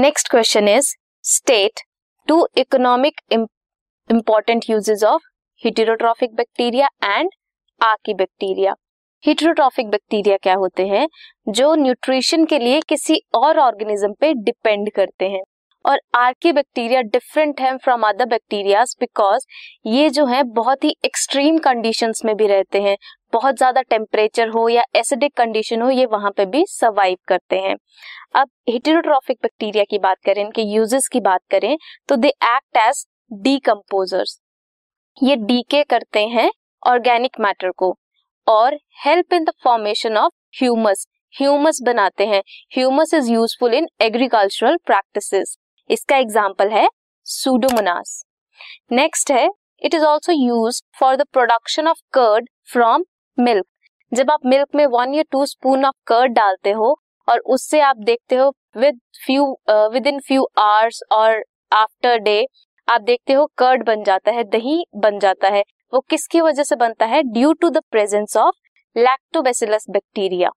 Next question is state two economic important uses of heterotrophic bacteria and archaebacteria heterotrophic bacteria क्या होते हैं? जो nutrition के लिए किसी और ऑर्गेनिज्म पे डिपेंड करते हैं। और आर्की बैक्टीरिया डिफरेंट है फ्रॉम अदर बैक्टीरिया बिकॉज़ ये जो है बहुत ही एक्सट्रीम कंडीशन में भी रहते हैं। बहुत ज़्यादा टेम्परेचर हो या एसिडिक कंडीशन हो, ये वहाँ पे भी सर्वाइव करते हैं। अब हिटेरोट्रॉफिक बैक्टीरिया की बात करें, इनके यूजेस की बात करें तो दे एक्ट एज डीकम्पोजर्स ये डीके करते हैं ऑर्गेनिक मैटर को और help in the formation of humus humus बनाते हैं। Humus is useful in agricultural practices इसका एग्ज़ाम्पल है सूडोमोनास नेक्स्ट है it is also use for the production of curd from milk जब आप मिल्क में वन या टू स्पून ऑफ़ कर्ड डालते हो, और उससे आप देखते हो with few within few hours और आफ्टर डे आप देखते हो कर्ड बन जाता है, दही बन जाता है। वो किसकी वजह से बनता है? Due to the presence of lactobacillus bacteria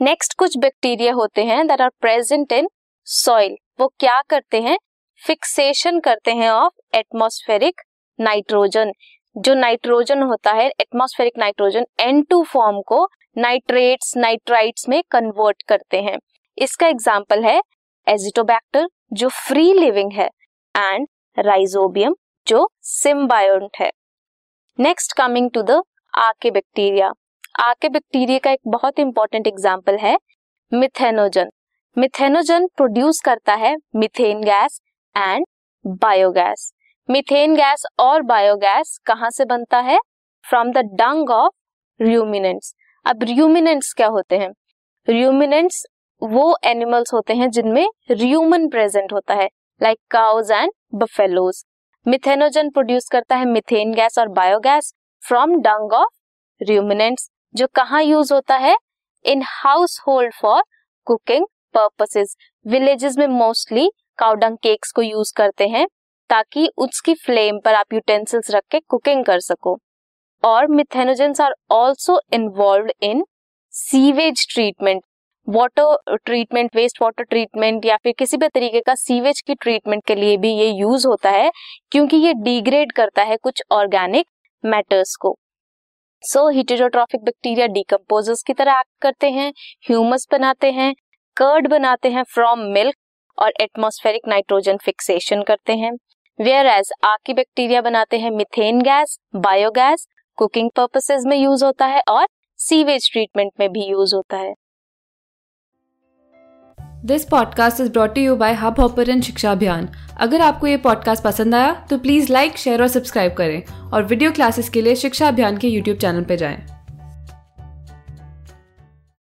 next कुछ बैक्टीरिया होते हैं that are present in soil वो क्या करते हैं? फिक्सेशन करते हैं ऑफ़ एटमोस्फेरिक नाइट्रोजन जो नाइट्रोजन होता है atmospheric nitrogen N two form को नाइट्रेट्स नाइट्राइट्स में कन्वर्ट करते हैं। इसका एग्ज़ाम्पल है एजिटोबैक्टर जो फ्री लिविंग है एंड राइजोबियम जो सिम्बायोंट है। Next coming to the archaebacteria archaebacteria का एक बहुत इंपॉर्टेंट एग्ज़ाम्पल है मिथेनोजन मिथेनोजन प्रोड्यूस करता है methane gas and biogas. Methane gas और बायोगैस कहाँ से बनता है? From the dung of ruminants अब र्यूमिनेंट्स क्या होते हैं? र्यूमिनेंट्स वो एनिमल्स होते हैं जिनमें र्यूमन प्रेजेंट होता है like cows and buffaloes methanogen produce करता है मिथेन गैस और biogas from dung of ruminants जो कहाँ यूज़ होता है? In household for cooking purposes villages में मोस्टली काउडंग केक्स को यूज़ करते हैं, ताकि उसकी फ्लेम पर आप यूटेंसिल्स रख के कुकिंग कर सको। और methanogens are also involve in sewage treatment water treatment waste water treatment या फिर किसी भी तरीके का सीवेज की ट्रीटमेंट के लिए भी ये यूज़ होता है, क्योंकि ये डिग्रेड करता है कुछ ऑर्गेनिक मैटर्स को। सो हिटेरोट्रॉफिक बैक्टीरिया डिकम्पोजर्स की तरह एक्ट करते हैं ह्यूमस बनाते हैं कर्ड बनाते हैं फ्रॉम मिल्क और एटमोस्फेरिक नाइट्रोजन फिक्सेशन करते हैं। वेयर एज आकी बैक्टीरिया बनाते हैं methane gas biogas cooking purposes में यूज़ होता है और सीवेज ट्रीटमेंट में भी यूज़ होता है। This podcast is brought you by Hubhopper Shiksha Abhiyan अगर आपको ये पॉडकास्ट पसंद आया तो प्लीज़ लाइक शेयर और सब्सक्राइब करें और वीडियो क्लासेस के लिए शिक्षा अभियान के यूट्यूब चैनल पर जाएँ।